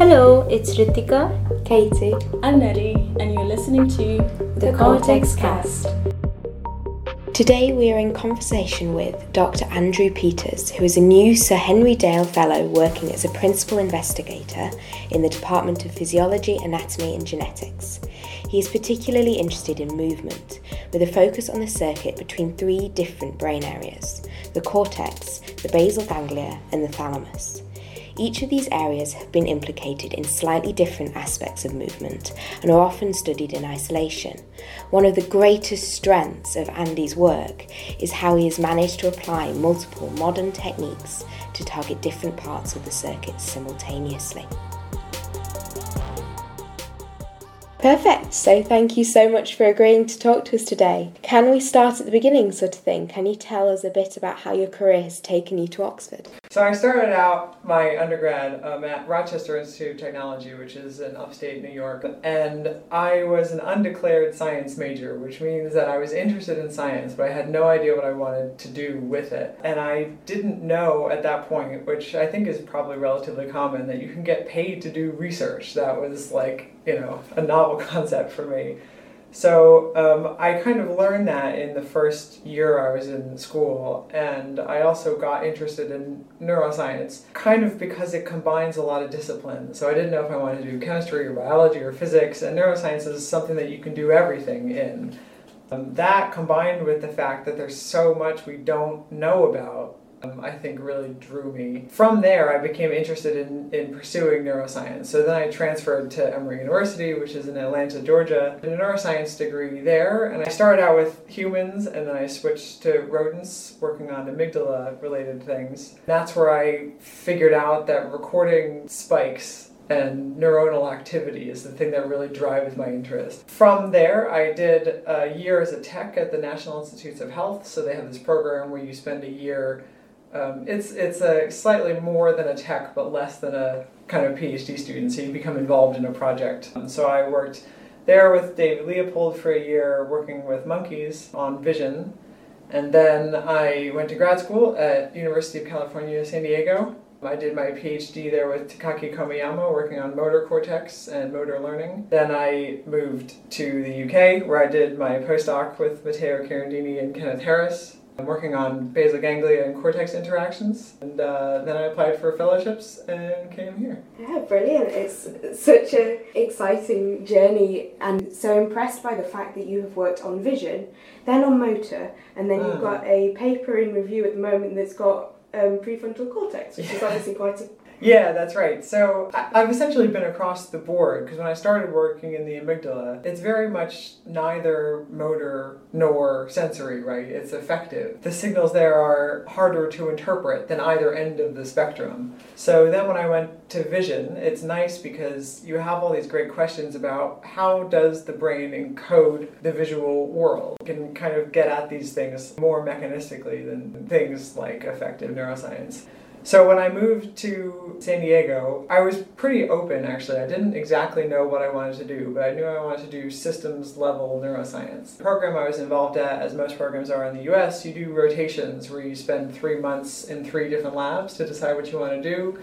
Hello, it's Ritika, Katie, I'm Nelly, and you're listening to the, Cortex Cast. Today we are in conversation with Dr. Andrew Peters, who is a new Sir Henry Dale Fellow working as a principal investigator in the Department of Physiology, Anatomy and Genetics. He is particularly interested in movement, with a focus on the circuit between three different brain areas the cortex, the basal ganglia, and the thalamus. Each of these areas have been implicated in slightly different aspects of movement and are often studied in isolation. One of the greatest strengths of Andy's work is how he has managed to apply multiple modern techniques to target different parts of the circuit simultaneously. Perfect. So, thank you so much for agreeing to talk to us today. Can we start at the beginning, sort of thing? Can you tell us a bit about how your career has taken you to Oxford? So I started out my undergrad um, at Rochester Institute of Technology, which is in upstate New York, and I was an undeclared science major, which means that I was interested in science, but I had no idea what I wanted to do with it. And I didn't know at that point, which I think is probably relatively common, that you can get paid to do research. That was like, you know, a novel concept for me. So um, I kind of learned that in the first year I was in school, and I also got interested in neuroscience, kind of because it combines a lot of disciplines. So I didn't know if I wanted to do chemistry or biology or physics, and neuroscience is something that you can do everything in. Um, that combined with the fact that there's so much we don't know about Um, I think really drew me. From there, I became interested in, in pursuing neuroscience. So then I transferred to Emory University, which is in Atlanta, Georgia, and a neuroscience degree there. And I started out with humans and then I switched to rodents, working on amygdala related things. That's where I figured out that recording spikes and neuronal activity is the thing that really drives my interest. From there, I did a year as a tech at the National Institutes of Health. So they have this program where you spend a year um, it's it's a slightly more than a tech, but less than a kind of PhD student. So you become involved in a project. Um, so I worked there with David Leopold for a year, working with monkeys on vision, and then I went to grad school at University of California, San Diego. I did my PhD there with Takaki Komiyama, working on motor cortex and motor learning. Then I moved to the UK, where I did my postdoc with Matteo Carandini and Kenneth Harris, I'm working on basal ganglia and cortex interactions, and uh, then I applied for fellowships and came here. Yeah, brilliant. It's such an exciting journey, and so impressed by the fact that you have worked on vision, then on motor, and then you've ah. got a paper in review at the moment that's got um, prefrontal cortex, which is obviously quite a yeah, that's right. So I, have essentially been across the board because when I started working in the amygdala, it's very much neither motor nor sensory, right? It's affective. The signals there are harder to interpret than either end of the spectrum. So then when I went to vision, it's nice because you have all these great questions about how does the brain encode the visual world. You can kind of get at these things more mechanistically than things like affective neuroscience. So when I moved to San Diego, I was pretty open actually. I didn't exactly know what I wanted to do, but I knew I wanted to do systems level neuroscience. The program I was involved at, as most programs are in the US, you do rotations where you spend three months in three different labs to decide what you want to do.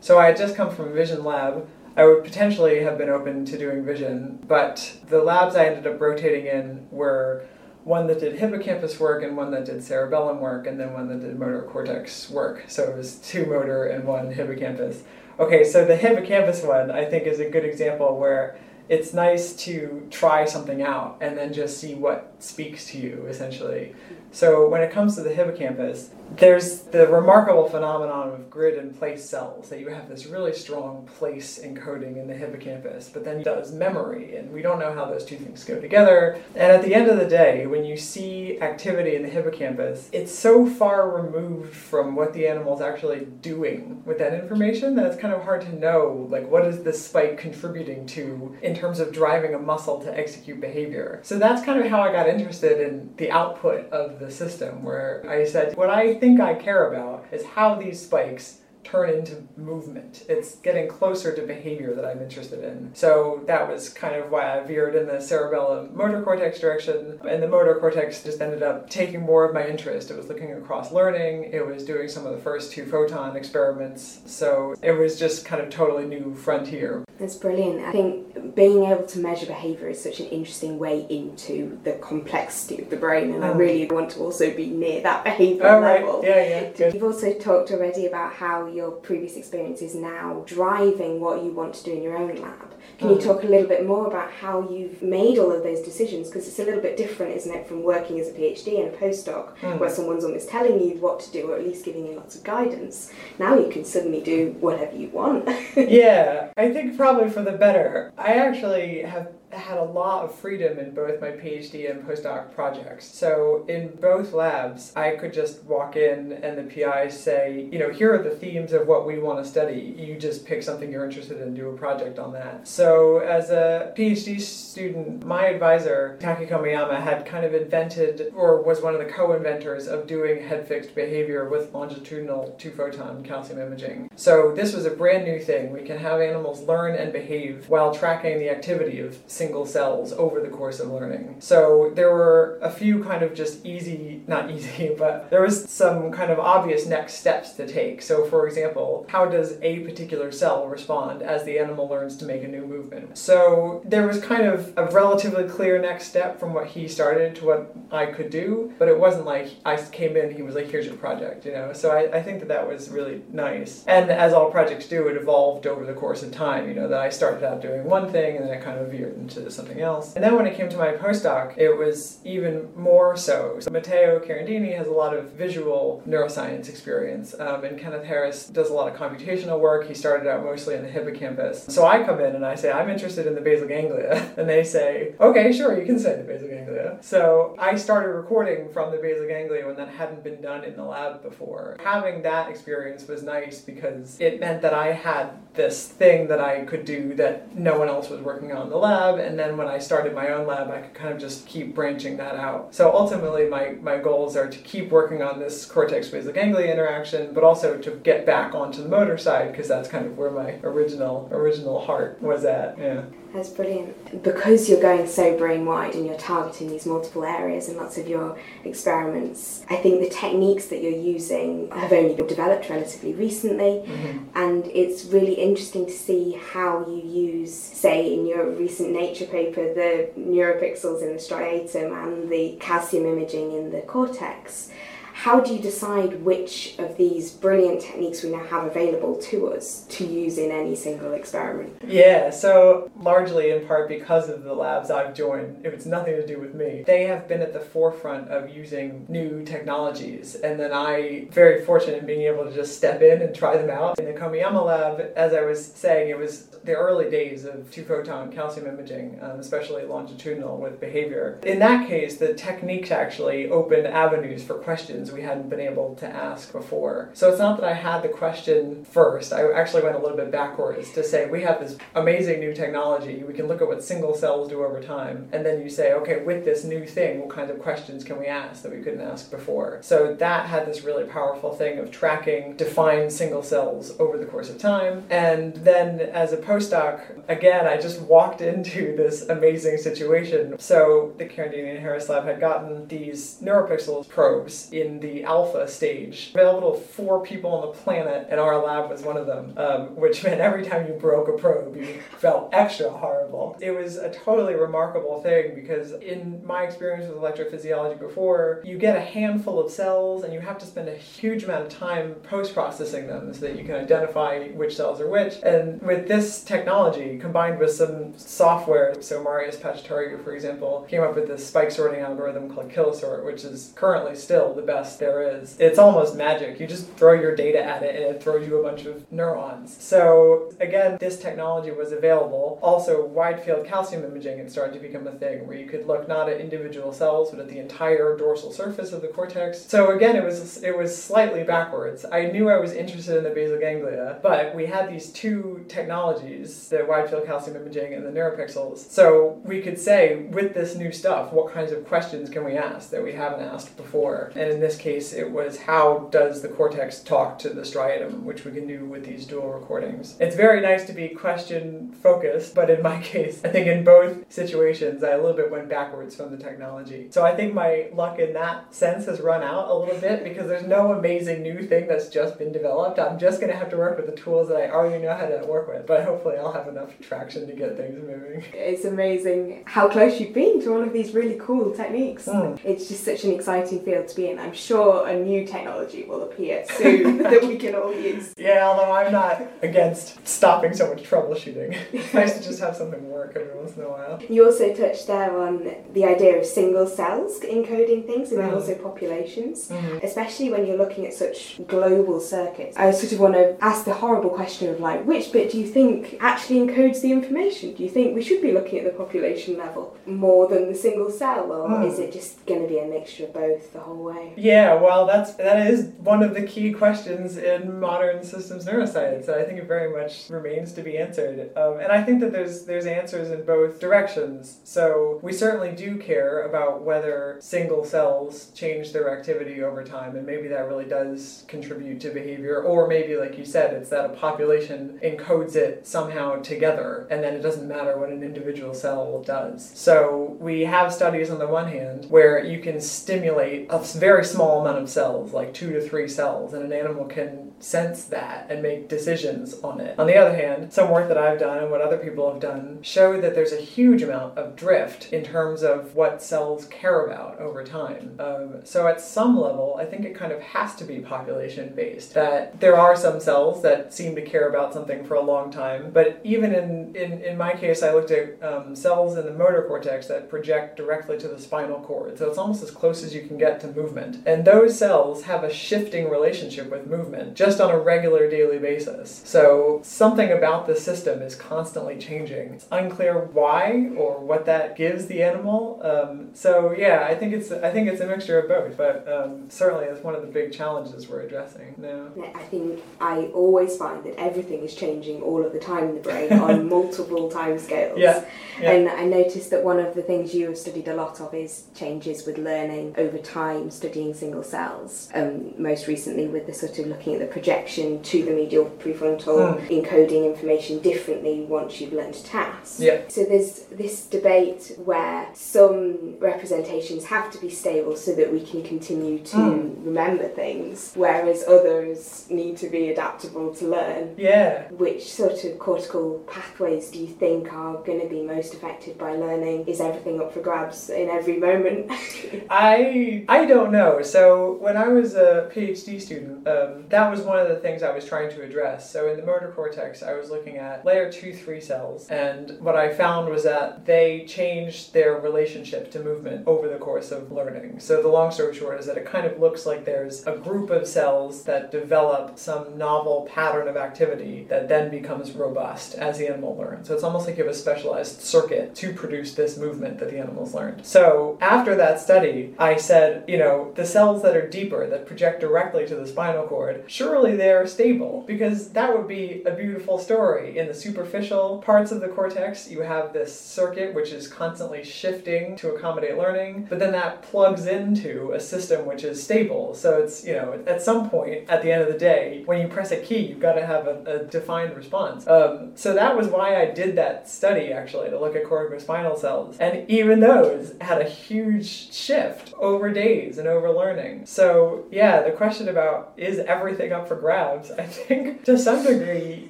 So I had just come from vision lab. I would potentially have been open to doing vision, but the labs I ended up rotating in were one that did hippocampus work and one that did cerebellum work and then one that did motor cortex work. So it was two motor and one hippocampus. Okay, so the hippocampus one I think is a good example where it's nice to try something out and then just see what speaks to you essentially. So when it comes to the hippocampus, there's the remarkable phenomenon of grid and place cells that you have this really strong place encoding in the hippocampus, but then does memory, and we don't know how those two things go together. And at the end of the day, when you see activity in the hippocampus, it's so far removed from what the animal is actually doing with that information that it's kind of hard to know, like, what is this spike contributing to in terms of driving a muscle to execute behavior. So that's kind of how I got interested in the output of the system, where I said, what I think I care about is how these spikes turn into movement. It's getting closer to behavior that I'm interested in. So that was kind of why I veered in the cerebellum motor cortex direction. And the motor cortex just ended up taking more of my interest. It was looking across learning, it was doing some of the first two photon experiments. So it was just kind of totally new frontier. That's brilliant. I think being able to measure behaviour is such an interesting way into the complexity of the brain, and I Mm. really want to also be near that behaviour Oh, right. level. Yeah, yeah. Good. You've also talked already about how your previous experience is now driving what you want to do in your own lab. Can you Mhm. talk a little bit more about how you've made all of those decisions? Because it's a little bit different, isn't it, from working as a PhD and a postdoc, Mm. where someone's almost telling you what to do or at least giving you lots of guidance. Now you can suddenly do whatever you want. yeah, I think probably for the better. I actually have had a lot of freedom in both my PhD and postdoc projects. So in both labs, I could just walk in and the PI say, you know, here are the themes of what we want to study. You just pick something you're interested in, do a project on that. So as a PhD student, my advisor, Taki Komiyama, had kind of invented or was one of the co-inventors of doing head-fixed behavior with longitudinal two-photon calcium imaging. So this was a brand new thing. We can have animals learn and behave while tracking the activity of single cells over the course of learning. So there were a few kind of just easy, not easy, but there was some kind of obvious next steps to take. So for example, how does a particular cell respond as the animal learns to make a new movement? So there was kind of a relatively clear next step from what he started to what I could do, but it wasn't like I came in, he was like, here's your project, you know? So I, I think that that was really nice. And as all projects do, it evolved over the course of time, you know, that I started out doing one thing and then it kind of veered into something else. And then when it came to my postdoc, it was even more so. So Matteo Carandini has a lot of visual neuroscience experience, um, and Kenneth Harris does a lot of computational work. He started out mostly in the hippocampus. So I come in and I say, I'm interested in the basal ganglia. And they say, okay, sure, you can say the basal ganglia. So I started recording from the basal ganglia when that hadn't been done in the lab before. Having that experience was nice because it meant that I had this thing that I could do that no one else was working on in the lab. And then when I started my own lab, I could kind of just keep branching that out. So ultimately, my, my goals are to keep working on this cortex basal ganglia interaction, but also to get back onto the motor side because that's kind of where my original original heart was at. Yeah. That's brilliant. Because you're going so brain wide and you're targeting these multiple areas and lots of your experiments, I think the techniques that you're using have only been developed relatively recently, mm-hmm. and it's really interesting to see how you use, say, in your recent Nature paper, the neuropixels in the striatum and the calcium imaging in the cortex. How do you decide which of these brilliant techniques we now have available to us to use in any single experiment? Yeah, so largely in part because of the labs I've joined, if it's nothing to do with me. They have been at the forefront of using new technologies, and then I very fortunate in being able to just step in and try them out. In the Komiyama lab, as I was saying, it was the early days of two photon calcium imaging, um, especially longitudinal with behavior. In that case, the techniques actually opened avenues for questions we hadn't been able to ask before. So it's not that I had the question first, I actually went a little bit backwards to say we have this amazing new technology, we can look at what single cells do over time, and then you say, okay, with this new thing, what kinds of questions can we ask that we couldn't ask before? So that had this really powerful thing of tracking defined single cells over the course of time. And then as a postdoc, again, I just walked into this amazing situation. So the Carandini and Harris lab had gotten these neuropixels probes in the alpha stage, available to four people on the planet, and our lab was one of them, um, which meant every time you broke a probe, you felt extra horrible. It was a totally remarkable thing because in my experience with electrophysiology before, you get a handful of cells and you have to spend a huge amount of time post-processing them so that you can identify which cells are which. And with this technology combined with some software, so Marius Pachitariu, for example, came up with this spike sorting algorithm called Kilosort, which is currently still the best there is. It's almost magic. You just throw your data at it and it throws you a bunch of neurons. So again, this technology was available. Also, wide field calcium imaging had started to become a thing where you could look not at individual cells but at the entire dorsal surface of the cortex. So again, it was it was slightly backwards. I knew I was interested in the basal ganglia, but we had these two technologies, the wide field calcium imaging and the neuropixels. So we could say with this new stuff, what kinds of questions can we ask that we haven't asked before? And in this case, it was how does the cortex talk to the striatum, which we can do with these dual recordings. It's very nice to be question focused, but in my case, I think in both situations, I a little bit went backwards from the technology. So I think my luck in that sense has run out a little bit because there's no amazing new thing that's just been developed. I'm just going to have to work with the tools that I already know how to work with, but hopefully I'll have enough traction to get things moving. It's amazing how close you've been to all of these really cool techniques. Mm. It's just such an exciting field to be in. I'm sure a new technology will appear soon that we can all use. Yeah, although I'm not against stopping so much troubleshooting. It's nice to just have something work every once in a while. You also touched there on the idea of single cells encoding things and then Mm. also populations, Mhm. especially when you're looking at such global circuits. I sort of want to ask the horrible question of like, which bit do you think actually encodes the information? Do you think we should be looking at the population level more than the single cell, or Mm. is it just going to be a mixture of both the whole way? Yeah, well, that's that is one of the key questions in modern systems neuroscience. that I think it very much remains to be answered, um, and I think that there's there's answers in both directions. So we certainly do care about whether single cells change their activity over time, and maybe that really does contribute to behavior, or maybe, like you said, it's that a population encodes it somehow together, and then it doesn't matter what an individual cell does. So we have studies on the one hand where you can stimulate a very small amount of cells, like two to three cells, and an animal can sense that and make decisions on it. On the other hand, some work that I've done and what other people have done show that there's a huge amount of drift in terms of what cells care about over time. Um, so at some level, I think it kind of has to be population based. That there are some cells that seem to care about something for a long time, but even in in, in my case, I looked at um, cells in the motor cortex that project directly to the spinal cord. So it's almost as close as you can get to movement. And those cells have a shifting relationship with movement just on a regular daily basis. So something about the system is constantly changing. It's unclear why or what that gives the animal. Um, so yeah, I think it's I think it's a mixture of both, but um, certainly it's one of the big challenges we're addressing now. Yeah, I think I always find that everything is changing all of the time in the brain on multiple time scales. Yeah, yeah. And I noticed that one of the things you have studied a lot of is changes with learning over time, studying single cells. Um, most recently, with the sort of looking at the projection to the medial prefrontal, Mm. encoding information differently once you've learned a task. Yeah. So there's this debate where some representations have to be stable so that we can continue to Mm. remember things, whereas others need to be adaptable to learn. Yeah. Which sort of cortical pathways do you think are going to be most affected by learning? Is everything up for grabs in every moment? I I don't know. So when I was a PhD student, um, that was one of the things I was trying to address. So in the motor cortex, I was looking at layer two three cells, and what I found was that they changed their relationship to movement over the course of learning. So the long story short is that it kind of looks like there's a group of cells that develop some novel pattern of activity that then becomes robust as the animal learns. So it's almost like you have a specialized circuit to produce this movement that the animals learned. So after that study, I said, you know, the cells that are deeper, that project directly to the spinal cord, surely they're stable because that would be a beautiful story. In the superficial parts of the cortex, you have this circuit which is constantly shifting to accommodate learning, but then that plugs into a system which is stable. So it's, you know, at some point at the end of the day, when you press a key, you've got to have a, a defined response. Um, so that was why I did that study actually to look at corticospinal cells. And even those had a huge shift over days and over learning. So yeah, the question about is everything up for grabs? I think to some degree,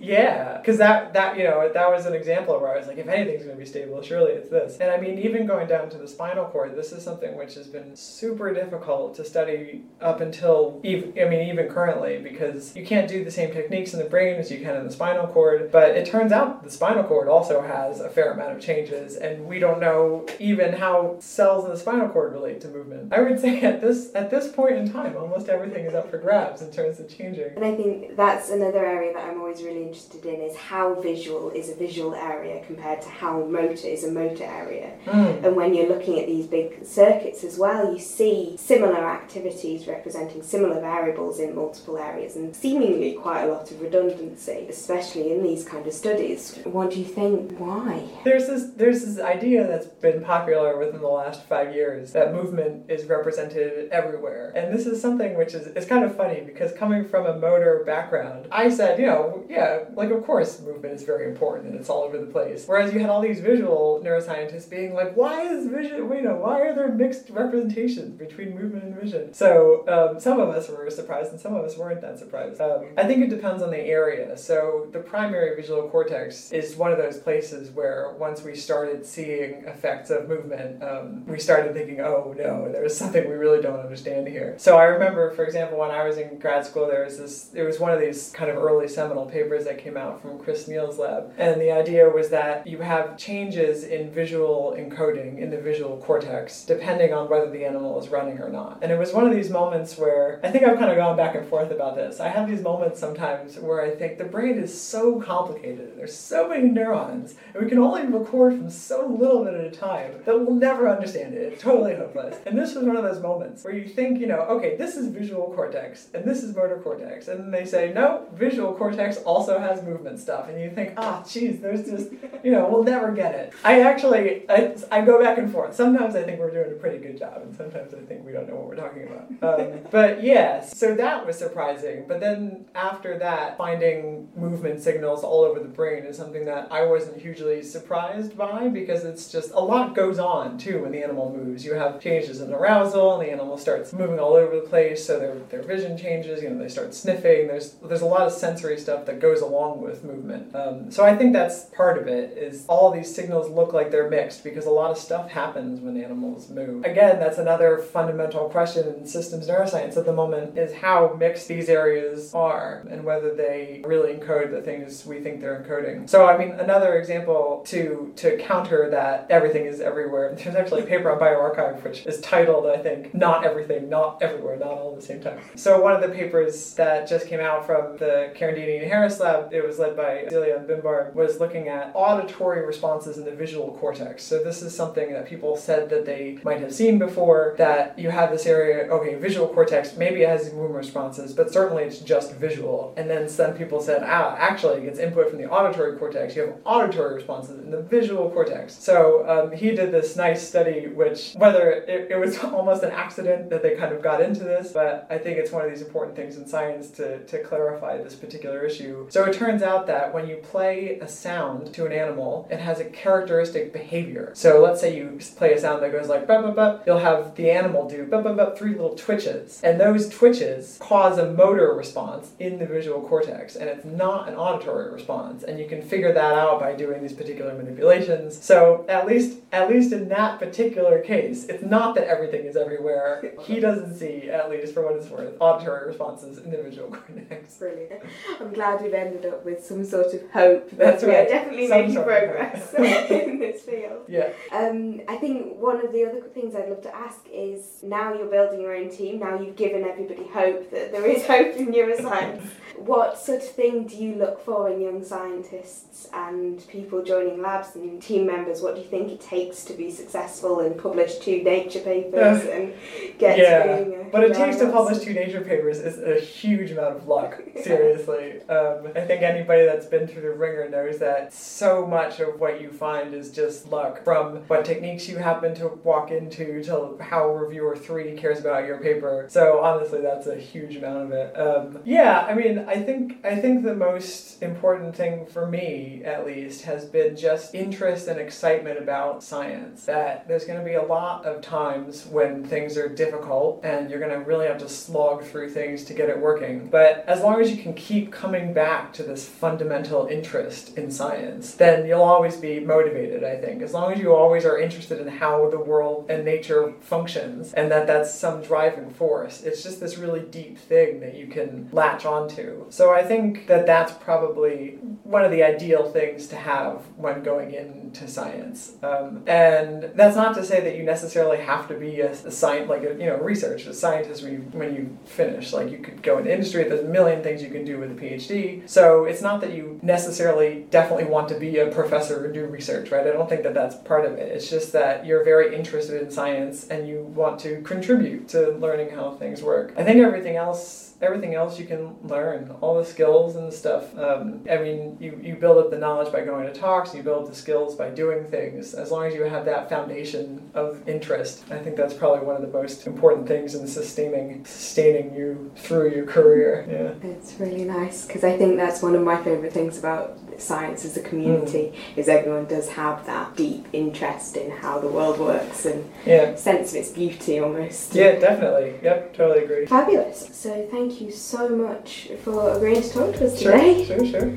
yeah, because that that you know that was an example where I was like, if anything's going to be stable, surely it's this. And I mean, even going down to the spinal cord, this is something which has been super difficult to study up until even I mean even currently because you can't do the same techniques in the brain as you can in the spinal cord. But it turns out the spinal cord also has a fair amount of changes, and we don't know even how cells in the spinal cord relate to movement. I would say at this at this point in time, almost everything is up for grabs in terms of changing changing. And I think that's another area that I'm always really interested in is how visual is a visual area compared to how motor is a motor area. Mm. And when you're looking at these big circuits as well, you see similar activities representing similar variables in multiple areas and seemingly quite a lot of redundancy, especially in these kind of studies. What do you think? Why? There's this there's this idea that's been popular within the last five years that movement is represented everywhere. And this is something which is it's kind of funny because coming from a motor background, I said, you know, yeah, like of course movement is very important and it's all over the place. Whereas you had all these visual neuroscientists being like, why is vision wait, no, why are there mixed representations between movement and vision? So um, some of us were surprised and some of us weren't that surprised. Um, I think it depends on the area. So the primary visual cortex is one of those places where once we started seeing effects of movement, um, we started thinking, oh no, there's something we really don't understand here. So I remember, for example, when I was in grad school, there was it was one of these kind of early seminal papers that came out from Cris Niell's lab. And the idea was that you have changes in visual encoding in the visual cortex depending on whether the animal is running or not. And it was one of these moments where I think I've kind of gone back and forth about this. I have these moments sometimes where I think the brain is so complicated. There's so many neurons, and we can only record from so little bit at a time that we'll never understand it. It's totally hopeless. And this was one of those moments where you think, you know, okay, this is visual cortex and this is motor cortex. And then they say, no, visual cortex also has movement stuff. And you think, ah, geez, there's just, you know, we'll never get it. I actually, I, I go back and forth. Sometimes I think we're doing a pretty good job, and sometimes I think we don't know what we're talking about. Um, but yes, so that was surprising. But then after that, finding movement signals all over the brain is something that I wasn't hugely surprised by because it's just a lot goes on too when the animal moves. You have changes in arousal, and the animal starts moving all over the place, so their, their vision changes. You know, they start sniffing. There's there's a lot of sensory stuff that goes along with movement. Um, so I think that's part of it. Is all these signals look like they're mixed because a lot of stuff happens when animals move. Again, that's another fundamental question in systems neuroscience at the moment is how mixed these areas are and whether they really encode the things we think they're encoding. So I mean, another example to to counter that everything is everywhere. There's actually a paper on bioRxiv which is titled, I think, "Not Everything, Not Everywhere, Not All at the Same Time." So one of the papers that just came out from the Carandini and Harris lab, it was led by Célian Bimbard, was looking at auditory responses in the visual cortex. So this is something that people said that they might have seen before. That you have this area, okay, visual cortex, maybe it has movement responses, but certainly it's just visual. And then some people said, ah, actually, it gets input from the auditory cortex. You have auditory responses in the visual cortex. So um, he did this nice study, which whether it, it was almost an accident that they kind of got into this, but I think it's one of these important things in science to, to clarify this particular issue. So it turns out that when you play a sound to an animal, it has a characteristic behavior. So let's say you play a sound that goes like bup, bup, bup, you'll have the animal do bup, bup, bup, three little twitches. And those twitches cause a motor response in the visual cortex, and it's not an auditory response. And you can figure that out by doing these particular manipulations. So at least at least in that particular case, it's not that everything is everywhere. He doesn't see, at least for what it's worth, auditory responses in the visual cortex. Brilliant. I'm glad we've ended up with some sort of hope that That's we right. are definitely Some making progress in this field. Yeah. Um, I think one of the other things I'd love to ask is now you're building your own team, now you've given everybody hope that there is hope in neuroscience. what sort of thing do you look for in young scientists and people joining labs and team members? What do you think it takes to be successful and publish two Nature papers and get yeah, to being a What it takes to publish two Nature papers is a huge amount of luck, seriously. Um, I think anybody that's been through the ringer knows that so much of what you find is just luck. From what techniques you happen to walk into to how reviewer three cares about your paper. So honestly, that's a huge amount of it. Um, yeah, I mean, I think I think the most important thing for me, at least, has been just interest and excitement about science. That there's going to be a lot of times when things are difficult and you're going to really have to slog through things to get it working. But as long as you can keep coming back to this fundamental interest in science, then you'll always be motivated, I think. As long as you always are interested in how the world and nature functions and that that's some driving force, it's just this really deep thing that you can latch onto. So I think that that's probably one of the ideal things to have when going into science. Um, and that's not to say that you necessarily have to be a, a science, like a you know research, a scientist when you when you finish. Like you could go into industry, there's a million things you can do with a PhD. So it's not that you necessarily definitely want to be a professor or do research, right? I don't think that that's part of it. It's just that you're very interested in science and you want to contribute to learning how things work. I think everything else everything else you can learn, all the skills and stuff. Um, I mean, you, you build up the knowledge by going to talks, you build the skills by doing things. As long as you have that foundation of interest, I think that's probably one of the most important things in sustaining sustaining you through your career. Yeah. It's really nice because I think that's one of my favourite things about science as a community mm. is everyone does have that deep interest in how the world works and yeah. sense of its beauty almost. Yeah, definitely. Yep, totally agree. Fabulous. So thank you so much for agreeing to talk to us sure, today. Sure, sure.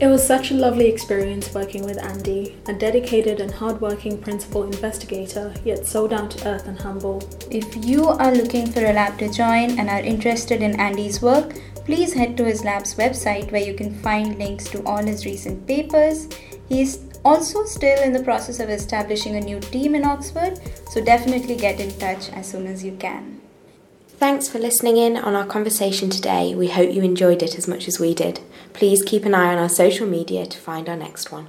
It was such a lovely experience working with Andy, a dedicated and hardworking principal investigator, yet so down to earth and humble. If you are looking for a lab to join and are interested in Andy's work, please head to his lab's website where you can find links to all his recent papers. He is also still in the process of establishing a new team in Oxford, so definitely get in touch as soon as you can. Thanks for listening in on our conversation today. We hope you enjoyed it as much as we did. Please keep an eye on our social media to find our next one.